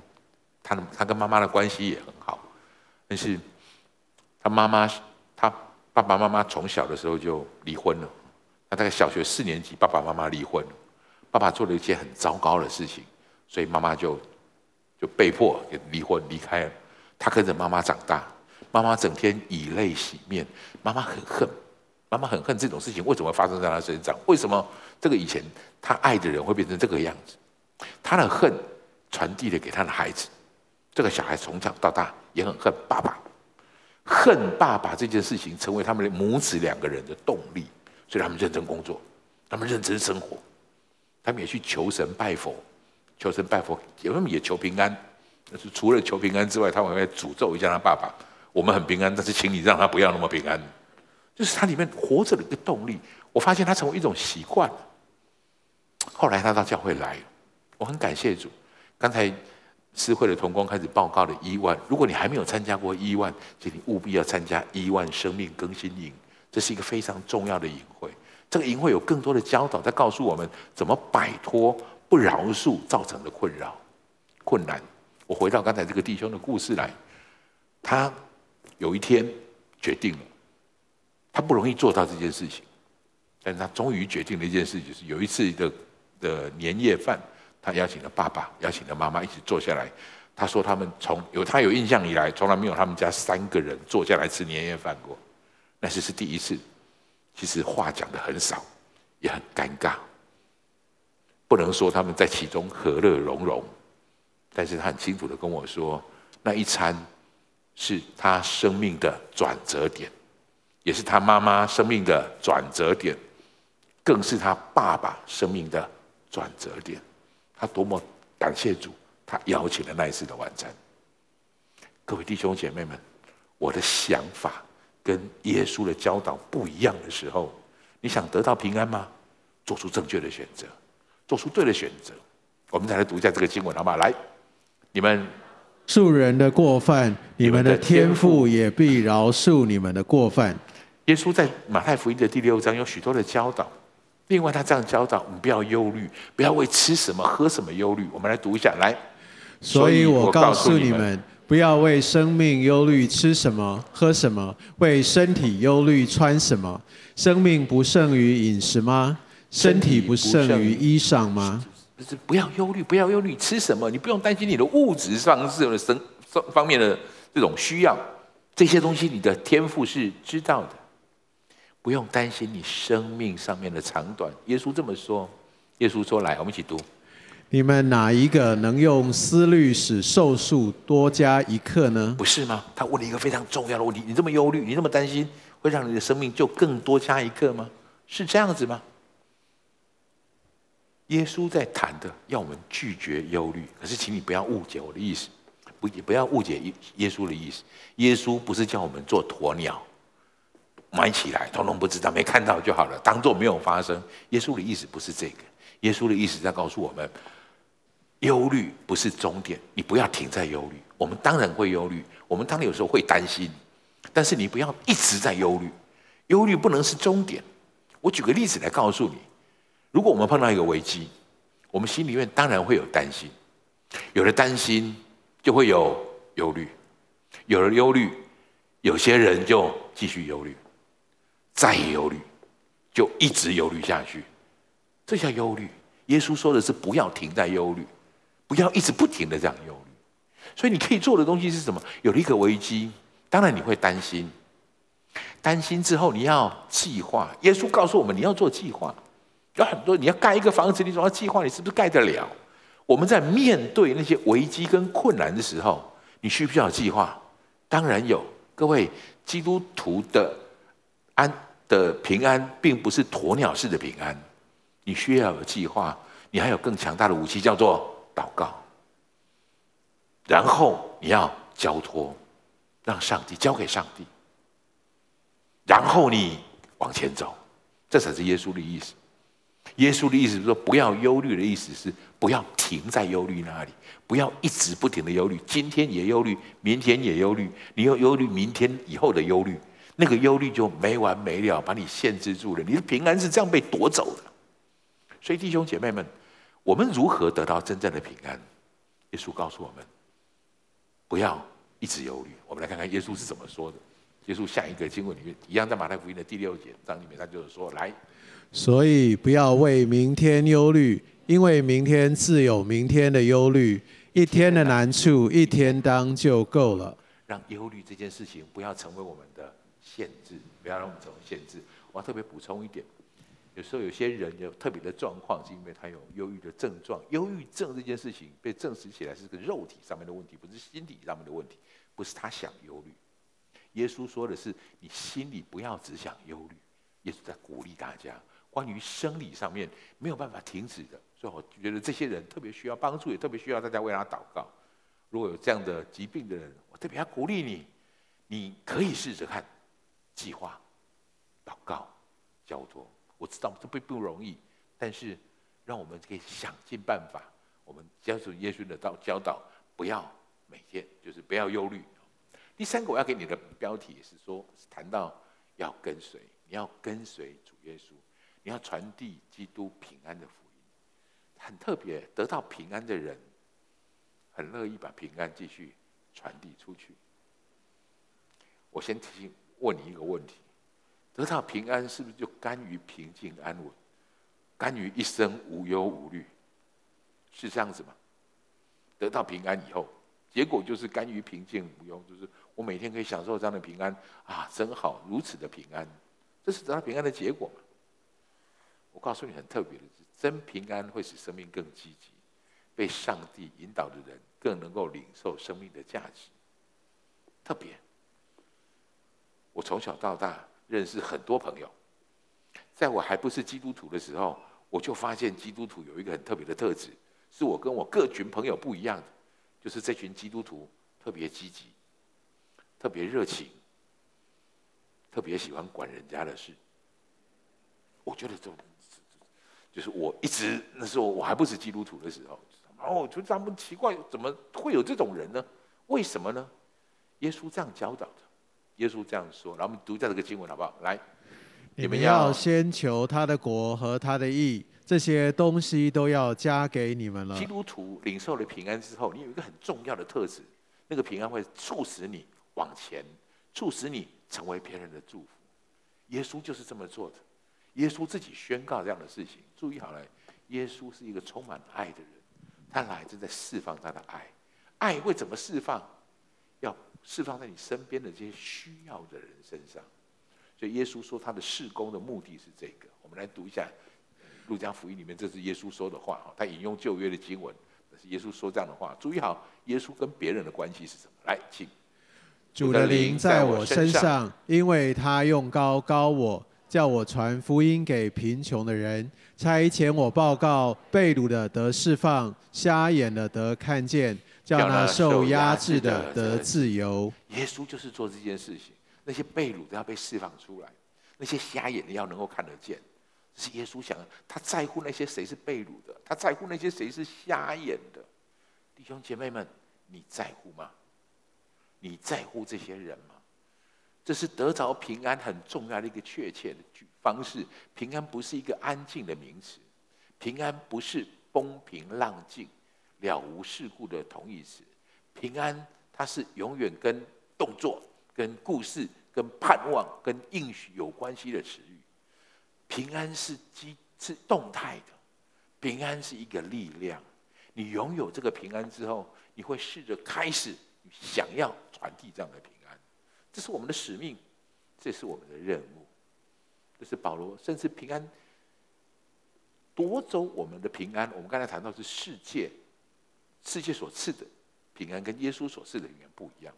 他他跟妈妈的关系也很好，但是他妈妈。爸爸妈妈从小的时候就离婚了。他大概小学四年级，爸爸妈妈离婚了。爸爸做了一件很糟糕的事情，所以妈妈就就被迫也离婚离开了。他跟着妈妈长大，妈妈整天以泪洗面，妈妈很恨，妈妈很恨这种事情为什么发生在他身上？为什么这个以前他爱的人会变成这个样子？他的恨传递了给他的孩子，这个小孩从小到大也很恨爸爸。恨爸爸这件事情成为他们的母子两个人的动力，所以他们认真工作，他们认真生活，他们也去求神拜佛，求神拜佛，他们也求平安。但是除了求平安之外，他们还会诅咒一下他爸爸：我们很平安，但是请你让他不要那么平安。就是他里面活着的一个动力。我发现他成为一种习惯。后来他到教会来，我很感谢主。刚才。诗会的同工开始报告了一万。如果你还没有参加过一万，请你务必要参加一万生命更新营。这是一个非常重要的营会。这个营会有更多的教导，在告诉我们怎么摆脱不饶恕造成的困扰、困难。我回到刚才这个弟兄的故事来，他有一天决定了，他不容易做到这件事情，但是他终于决定了一件事，就是有一次的的年夜饭。他邀请了爸爸，邀请了妈妈一起坐下来。他说：“他们从有他有印象以来，从来没有他们家三个人坐下来吃年夜饭过，那是是第一次。其实话讲的很少，也很尴尬。不能说他们在其中和乐融融，但是他很清楚的跟我说，那一餐是他生命的转折点，也是他妈妈生命的转折点，更是他爸爸生命的转折点。”他多么感谢主，他邀请了那一次的晚餐。各位弟兄姐妹们，我的想法跟耶稣的教导不一样的时候，你想得到平安吗？做出正确的选择，做出对的选择。我们再来读一下这个经文，好吗？来，你们恕人的过犯，你们的天父也必饶恕你们的过犯。耶稣在马太福音的第六章有许多的教导。另外，他这样教导我们：不要忧虑，不要为吃什么、喝什么忧虑。我们来读一下，来。所以我告诉你们，不要为生命忧虑，吃什么、喝什么；为身体忧虑，穿什么。生命不胜于饮食吗？身体不胜于衣裳吗？不是，不要忧虑，不要忧虑，吃什么？你不用担心你的物质上是的生方面的这种需要，这些东西你的天赋是知道的。不用担心你生命上面的长短，耶稣这么说。耶稣说：“来，我们一起读。你们哪一个能用思虑使寿数多加一刻呢？不是吗？他问了一个非常重要的问题。你这么忧虑，你这么担心，会让你的生命就更多加一刻吗？是这样子吗？耶稣在谈的，要我们拒绝忧虑。可是，请你不要误解我的意思，不，不要误解耶耶稣的意思。耶稣不是叫我们做鸵鸟。”埋起来，统统不知道，没看到就好了，当做没有发生。耶稣的意思不是这个，耶稣的意思在告诉我们，忧虑不是终点，你不要停在忧虑。我们当然会忧虑，我们当然有时候会担心，但是你不要一直在忧虑，忧虑不能是终点。我举个例子来告诉你，如果我们碰到一个危机，我们心里面当然会有担心，有了担心就会有忧虑，有了忧虑，有些人就继续忧虑。再忧虑，就一直忧虑下去，这叫忧虑。耶稣说的是不要停在忧虑，不要一直不停的这样忧虑。所以你可以做的东西是什么？有了一个危机，当然你会担心，担心之后你要计划。耶稣告诉我们，你要做计划。有很多你要盖一个房子，你总要计划，你是不是盖得了？我们在面对那些危机跟困难的时候，你需不需要计划？当然有。各位，基督徒的安的平安，并不是鸵鸟式的平安。你需要有计划，你还有更强大的武器，叫做祷告。然后你要交托，让上帝交给上帝。然后你往前走，这才是耶稣的意思。耶稣的意思是说，不要忧虑的意思是不要停在忧虑那里，不要一直不停的忧虑。今天也忧虑，明天也忧虑，你要忧虑明天以后的忧虑，那个忧虑就没完没了，把你限制住了。你的平安是这样被夺走的。所以弟兄姐妹们，我们如何得到真正的平安？耶稣告诉我们，不要一直忧虑。我们来看看耶稣是怎么说的。耶稣下一个经文里面，一样在马太福音的第六节章里面，他就是说：“来。”所以不要为明天忧虑，因为明天自有明天的忧虑。一天的难处，一天当就够了。让忧虑这件事情不要成为我们的限制，不要让我们成为限制。我要特别补充一点，有时候有些人有特别的状况，是因为他有忧郁的症状。忧郁症这件事情被证实起来是个肉体上面的问题，不是心理上面的问题，不是他想忧虑。耶稣说的是，你心里不要只想忧虑。耶稣在鼓励大家。关于生理上面没有办法停止的，所以我觉得这些人特别需要帮助，也特别需要大家为他祷告。如果有这样的疾病的人，我特别要鼓励你，你可以试着看，计划、祷告、交托。我知道这并不容易，但是让我们可以想尽办法。我们教主耶稣的道教导，不要每天就是不要忧虑。第三个我要给你的标题是说，谈到要跟随，你要跟随主耶稣。你要传递基督平安的福音，很特别。得到平安的人，很乐意把平安继续传递出去。我先提醒问你一个问题：得到平安是不是就甘于平静安稳，甘于一生无忧无虑？是这样子吗？得到平安以后，结果就是甘于平静无忧，就是我每天可以享受这样的平安啊，真好，如此的平安，这是得到平安的结果吗？我告诉你，很特别的是，真平安会使生命更积极，被上帝引导的人更能够领受生命的价值。特别，我从小到大认识很多朋友，在我还不是基督徒的时候，我就发现基督徒有一个很特别的特质，是我跟我各群朋友不一样的，就是这群基督徒特别积极，特别热情，特别喜欢管人家的事。我觉得这。就是我一直那时候我还不是基督徒的时候，哦，我觉得他们奇怪，怎么会有这种人呢？为什么呢？耶稣这样教导的，耶稣这样说，然后我们读一下这个经文好不好？来，你们要先求他的国和他的义，这些东西都要加给你们了。基督徒领受了平安之后，你有一个很重要的特质，那个平安会促使你往前，促使你成为别人的祝福。耶稣就是这么做的。耶稣自己宣告这样的事情，注意好了，耶稣是一个充满爱的人，他来正在释放他的爱，爱会怎么释放？要释放在你身边的这些需要的人身上。所以耶稣说他的事工的目的是这个。我们来读一下《路加福音》里面，这是耶稣说的话哈，他引用旧约的经文，是耶稣说这样的话。注意好，耶稣跟别人的关系是什么？来，请主的灵在我身上，因为他用膏膏我。叫我传福音给贫穷的人，差遣我报告被掳的得释放，瞎眼的得看见，叫那受压制的得自由。耶稣就是做这件事情，那些被掳的要被释放出来，那些瞎眼的要能够看得见。这是耶稣想，他在乎那些谁是被掳的，他在乎那些谁是瞎眼的。弟兄姐妹们，你在乎吗？你在乎这些人吗？这是得着平安很重要的一个确切的方式。平安不是一个安静的名词，平安不是风平浪静、了无事故的同义词。平安它是永远跟动作、跟故事、跟盼望、跟应许有关系的词语。平安是机是动态的，平安是一个力量。你拥有这个平安之后，你会试着开始想要传递这样的平安。这是我们的使命，这是我们的任务。这是保罗，甚至平安夺走我们的平安。我们刚才谈到是世界，世界所赐的平安跟耶稣所赐的永远不一样。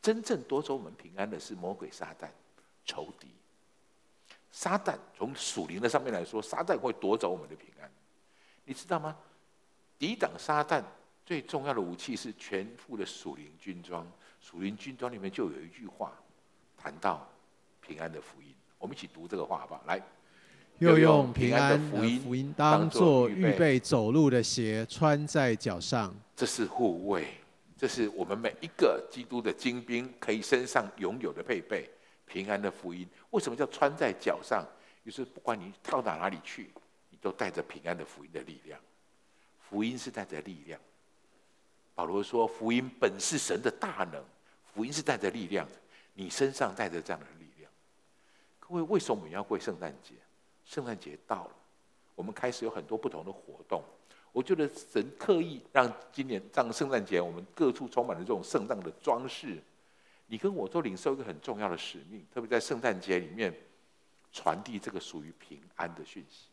真正夺走我们平安的是魔鬼撒旦，仇敌。撒旦从属灵的上面来说，撒旦会夺走我们的平安，你知道吗？抵挡撒旦最重要的武器是全副的属灵军装。属灵军装里面就有一句话，谈到平安的福音。我们一起读这个话好不好？来，又用平安的福音当做预备走路的鞋，穿在脚上。这是护卫，这是我们每一个基督的精兵可以身上拥有的配备。平安的福音，为什么叫穿在脚上？就是不管你跳到哪里去，你都带着平安的福音的力量。福音是带着力量。保罗说，福音本是神的大能，福音是带着力量的。你身上带着这样的力量。各位，为什么我们要过圣诞节？圣诞节到了，我们开始有很多不同的活动。我觉得神刻意让今年让圣诞节，我们各处充满了这种圣诞的装饰。你跟我都领受一个很重要的使命，特别在圣诞节里面传递这个属于平安的讯息。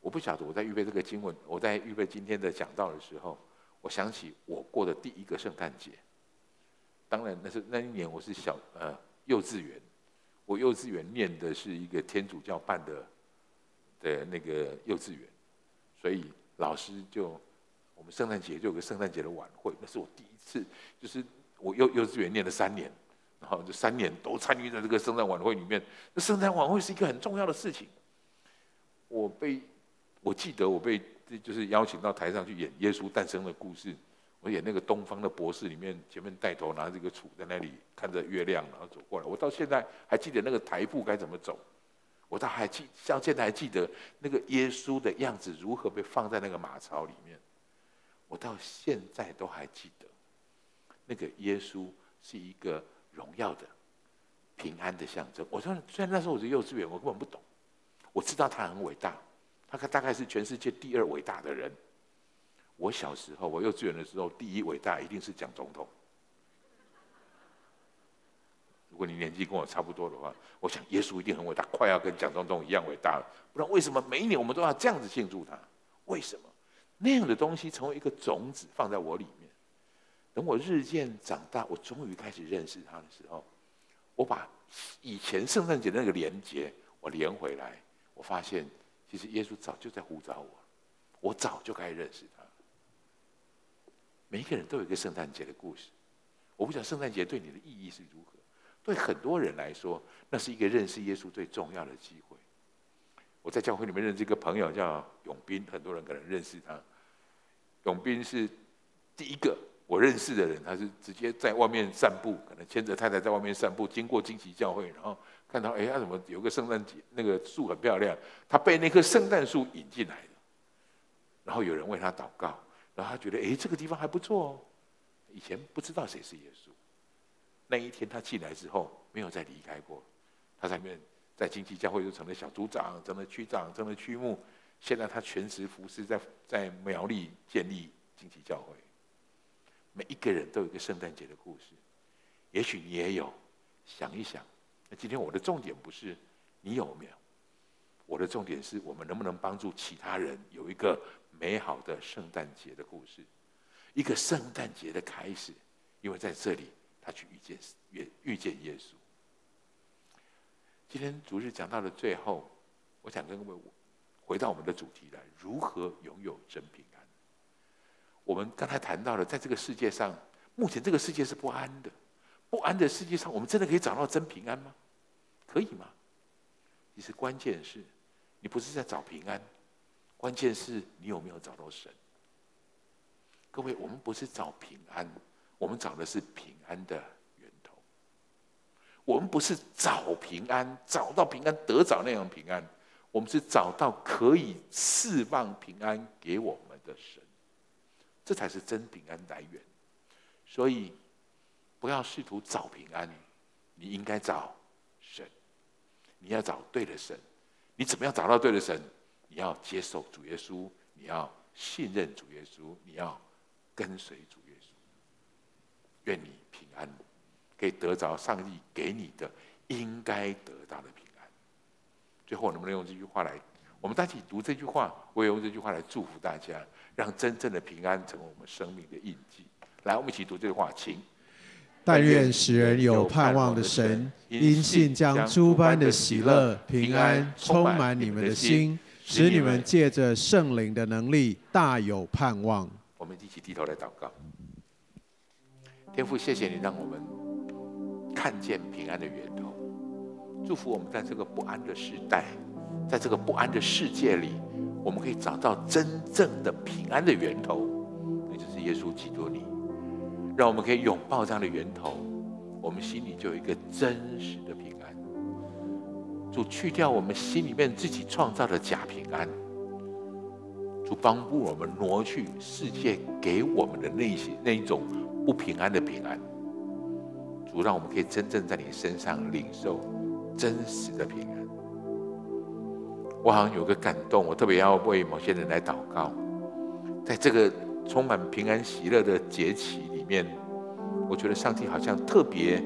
我不晓得我在预备这个经文，我在预备今天的讲道的时候，我想起我过的第一个圣诞节。当然那是那一年我是小呃幼稚园，我幼稚园念的是一个天主教办的的那个幼稚园，所以老师就我们圣诞节就有个圣诞节的晚会，那是我第一次，就是我幼幼稚园念了三年，然后这三年都参与在这个圣诞晚会里面。那圣诞晚会是一个很重要的事情，我被。我记得我被就是邀请到台上去演耶稣诞生的故事，我演那个东方的博士里面前面带头拿着一个杵在那里看着月亮，然后走过来。我到现在还记得那个台步该怎么走，我倒还记，像现在还记得那个耶稣的样子如何被放在那个马槽里面，我到现在都还记得，那个耶稣是一个荣耀的、平安的象征。我说虽然那时候我是幼稚园，我根本不懂，我知道他很伟大。他大概是全世界第二伟大的人。我小时候，我幼稚园的时候，第一伟大一定是蒋总统。如果你年纪跟我差不多的话，我想耶稣一定很伟大，快要跟蒋总统一样伟大了。不然为什么每一年我们都要这样子庆祝他？为什么？那样的东西成为一个种子放在我里面。等我日渐长大，我终于开始认识他的时候，我把以前圣诞节的那个连结我连回来，我发现。其实耶稣早就在呼召我，我早就该认识他。每一个人都有一个圣诞节的故事，我不晓得圣诞节对你的意义是如何。对很多人来说，那是一个认识耶稣最重要的机会。我在教会里面认识一个朋友叫永斌，很多人可能认识他。永斌是第一个我认识的人，他是直接在外面散步，可能牵着太太在外面散步，经过惊奇教会，然后。看到哎，他怎么有个圣诞节那个树很漂亮？他被那棵圣诞树引进来了，然后有人为他祷告，然后他觉得哎，这个地方还不错哦。以前不知道谁是耶稣，那一天他进来之后没有再离开过。他在那边在经济教会就成了小组长，成了区长，成了区牧。现在他全职服侍在在苗栗建立经济教会。每一个人都有一个圣诞节的故事，也许你也有，想一想。那今天我的重点不是你有没有，我的重点是我们能不能帮助其他人有一个美好的圣诞节的故事，一个圣诞节的开始，因为在这里他去遇见遇遇见耶稣。今天主日讲到了最后，我想跟各位回到我们的主题来：如何拥有真平安？我们刚才谈到了，在这个世界上，目前这个世界是不安的。不安的世界上，我们真的可以找到真平安吗？可以吗？其实关键是，你不是在找平安，关键是你有没有找到神。各位，我们不是找平安，我们找的是平安的源头。我们不是找平安，找到平安，得找那样平安，我们是找到可以释放平安给我们的神，这才是真平安来源。所以。不要试图找平安，你应该找神。你要找对的神，你怎么样找到对的神？你要接受主耶稣，你要信任主耶稣，你要跟随主耶稣。愿你平安，可以得着上帝给你的应该得到的平安。最后，能不能用这句话来？我们大家一起读这句话，我也用这句话来祝福大家，让真正的平安成为我们生命的印记。来，我们一起读这句话，请。但愿使人有盼望的神，因信将诸般的喜乐、平安充满你们的心，使你们借着圣灵的能力大有盼望。我们一起低头来祷告。天父，谢谢你让我们看见平安的源头，祝福我们在这个不安的时代，在这个不安的世界里，我们可以找到真正的平安的源头，那就是耶稣基督你。让我们可以拥抱这样的源头，我们心里就有一个真实的平安。主去掉我们心里面自己创造的假平安，主帮助我们挪去世界给我们的那些那一种不平安的平安。主让我们可以真正在你身上领受真实的平安。我好像有个感动，我特别要为某些人来祷告，在这个充满平安喜乐的节期里面，我觉得上帝好像特别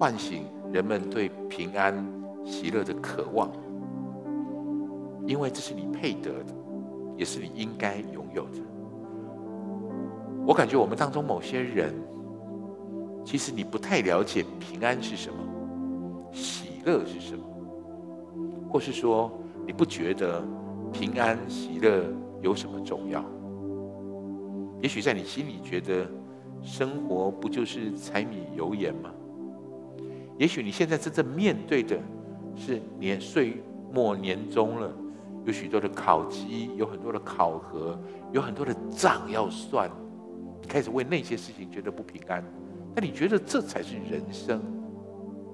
唤醒人们对平安喜乐的渴望，因为这是你配得的，也是你应该拥有的。我感觉我们当中某些人，其实你不太了解平安是什么，喜乐是什么，或是说你不觉得平安喜乐有什么重要？也许在你心里觉得。生活不就是柴米油盐吗？也许你现在真正面对的是年岁末年终了，有许多的考绩，有很多的考核，有很多的账要算，你开始为那些事情觉得不平安。那你觉得这才是人生，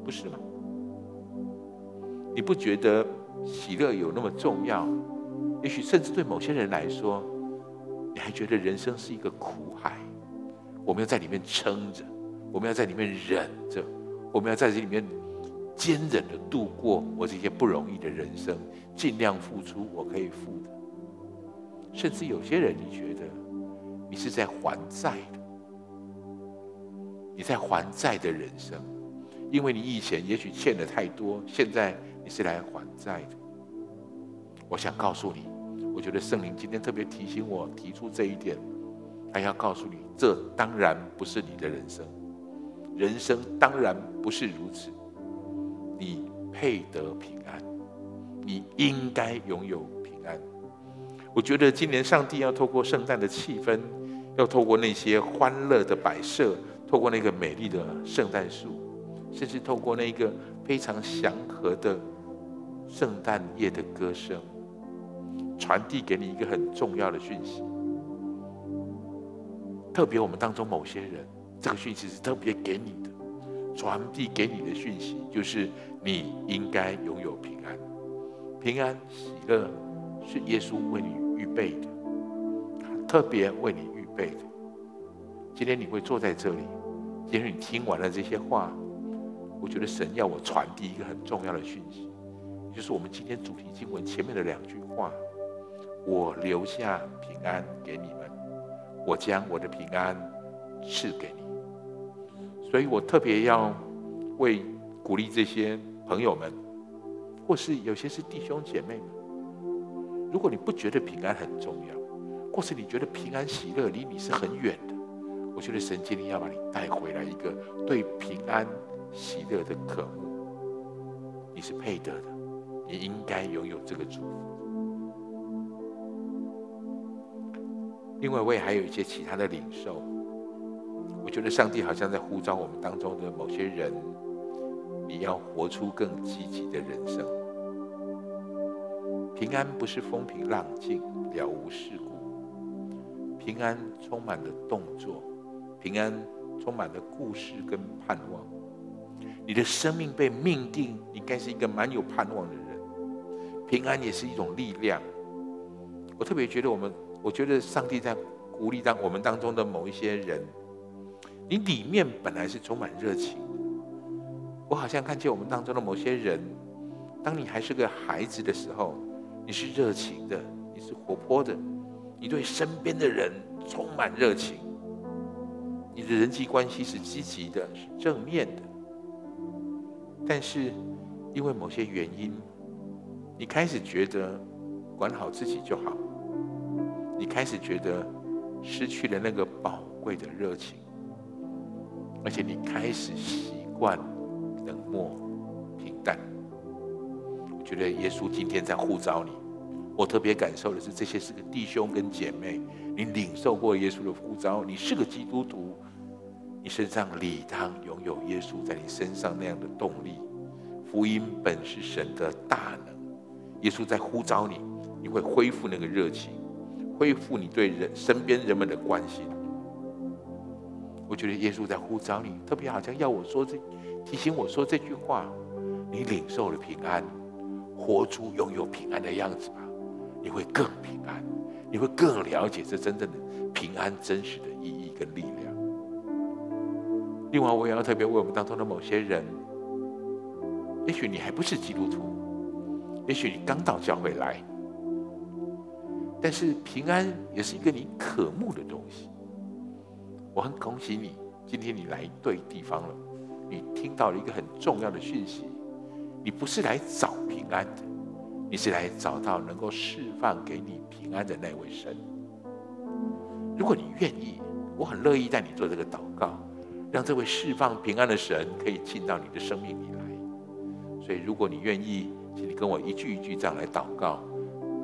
不是吗？你不觉得喜乐有那么重要？也许甚至对某些人来说，你还觉得人生是一个苦海。我们要在里面撑着，我们要在里面忍着，我们要在这里面坚忍的度过我这些不容易的人生，尽量付出我可以付的。甚至有些人，你觉得你是在还债的，你在还债的人生，因为你以前也许欠的太多，现在你是来还债的。我想告诉你，我觉得圣灵今天特别提醒我提出这一点。还要告诉你，这当然不是你的人生，人生当然不是如此。配得平安，你应该拥有平安。我觉得今年上帝要透过圣诞的气氛，要透过那些欢乐的摆设，透过那个美丽的圣诞树，甚至透过那个非常祥和的圣诞夜的歌声，传递给你一个很重要的讯息。特别我们当中某些人，这个讯息是特别给你的，传递给你的讯息就是你应该拥有平安，平安喜乐是耶稣为你预备的，特别为你预备的。今天你会坐在这里，今天你听完了这些话，我觉得神要我传递一个很重要的讯息，就是我们今天主题经文前面的两句话：我留下平安给你们。我将我的平安赐给你，所以我特别要为鼓励这些朋友们，或是有些是弟兄姐妹们。如果你不觉得平安很重要，或是你觉得平安喜乐离你是很远的，我觉得神今天要把你带回来一个对平安喜乐的渴慕，你是配得的，你应该拥有这个祝福。另外，我也还有一些其他的领受。我觉得上帝好像在呼召我们当中的某些人，你要活出更积极的人生。平安不是风平浪静、了无事故，平安充满了动作，平安充满了故事跟盼望。你的生命被命定，你应该是一个蛮有盼望的人。平安也是一种力量。我特别觉得我们。我觉得上帝在鼓励当我们当中的某一些人，你里面本来是充满热情的。我好像看见我们当中的某些人，当你还是个孩子的时候，你是热情的，你是活泼的，你对身边的人充满热情，你的人际关系是积极的，是正面的。但是因为某些原因，你开始觉得管好自己就好，你开始觉得失去了那个宝贵的热情，而且你开始习惯冷漠平淡。我觉得耶稣今天在呼召你，我特别感受的是，这些是个弟兄跟姐妹，你领受过耶稣的呼召，你是个基督徒，你身上理当拥有耶稣在你身上那样的动力。福音本是神的大能，耶稣在呼召你，你会恢复那个热情，恢复你对人身边人们的关心。我觉得耶稣在呼召你，特别好像要我说这，提醒我说这句话：你领受了平安，活出拥有平安的样子吧，你会更平安，你会更了解这真正的平安真实的意义跟力量。另外，我也要特别为我们当中的某些人。也许你还不是基督徒，也许你刚到教会来，但是平安也是一个你渴慕的东西。我很恭喜你，今天你来对地方了，你听到了一个很重要的讯息。你不是来找平安的，你是来找到能够释放给你平安的那位神。如果你愿意，我很乐意带你做这个祷告，让这位释放平安的神可以进到你的生命里来。所以，如果你愿意，请你跟我一句一句这样来祷告。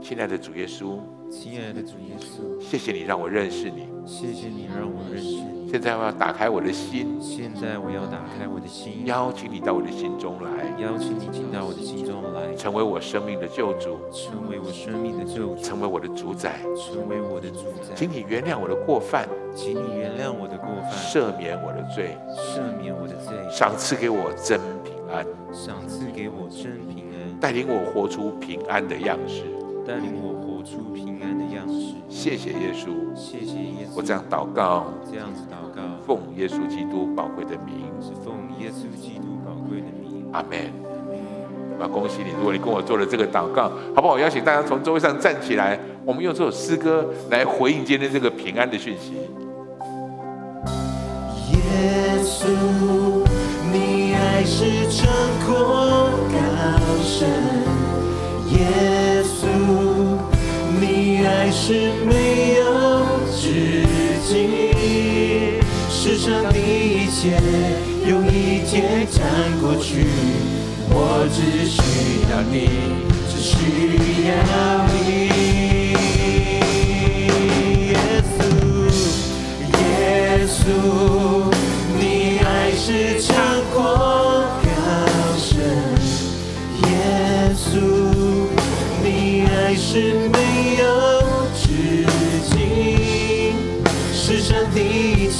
亲爱的主耶稣，亲爱的主耶稣，谢谢你让我认识你，谢谢你让我认识你。现在我要打开我的心，现在我要打开我的心，邀请你到我的心中来，邀请你进到我的心中来，成为我生命的救主，成为我生命的救主，成为我的主宰，成为我的主宰。请你原谅我的过犯，请你原谅我的过犯，赦免我的罪，赦免我的罪，赏赐给我真平安，赏赐给我真平安，带领我活出平安的样式，带领我活出平安的样式。谢谢耶稣，谢谢耶稣。我这样祷告，这样子祷告，奉耶稣基督宝贵的名，是奉耶稣基督宝贵的名。阿门。我要恭喜你，如果你跟我做了这个祷告，好不好？我邀请大家从座位上站起来，我们用这首诗歌来回应今天这个平安的讯息。耶稣，你爱是长阔高深，耶稣，你爱是没有止境，世上的一切有一天将过去，我只需要你，只需要你，耶稣，耶稣。你爱是长阔高深，耶稣，你爱是没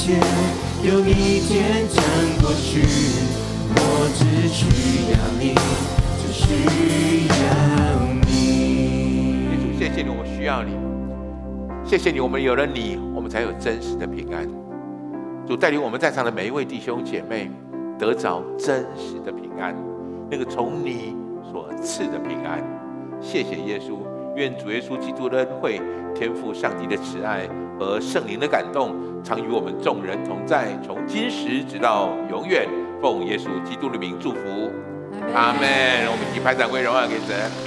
有一天将过去，我只需要你，只需要你。耶稣，谢谢你，我需要你。谢谢你，我们有了你，我们才有真实的平安。主带领我们在场的每一位弟兄姐妹，得着真实的平安，那个从你所赐的平安。谢谢耶稣，愿主耶稣基督的恩惠、天父上帝的慈爱和圣灵的感动，常与我们众人同在，从今时直到永远。奉耶稣基督的名祝福，阿门。我们一起拍掌归荣耀给神。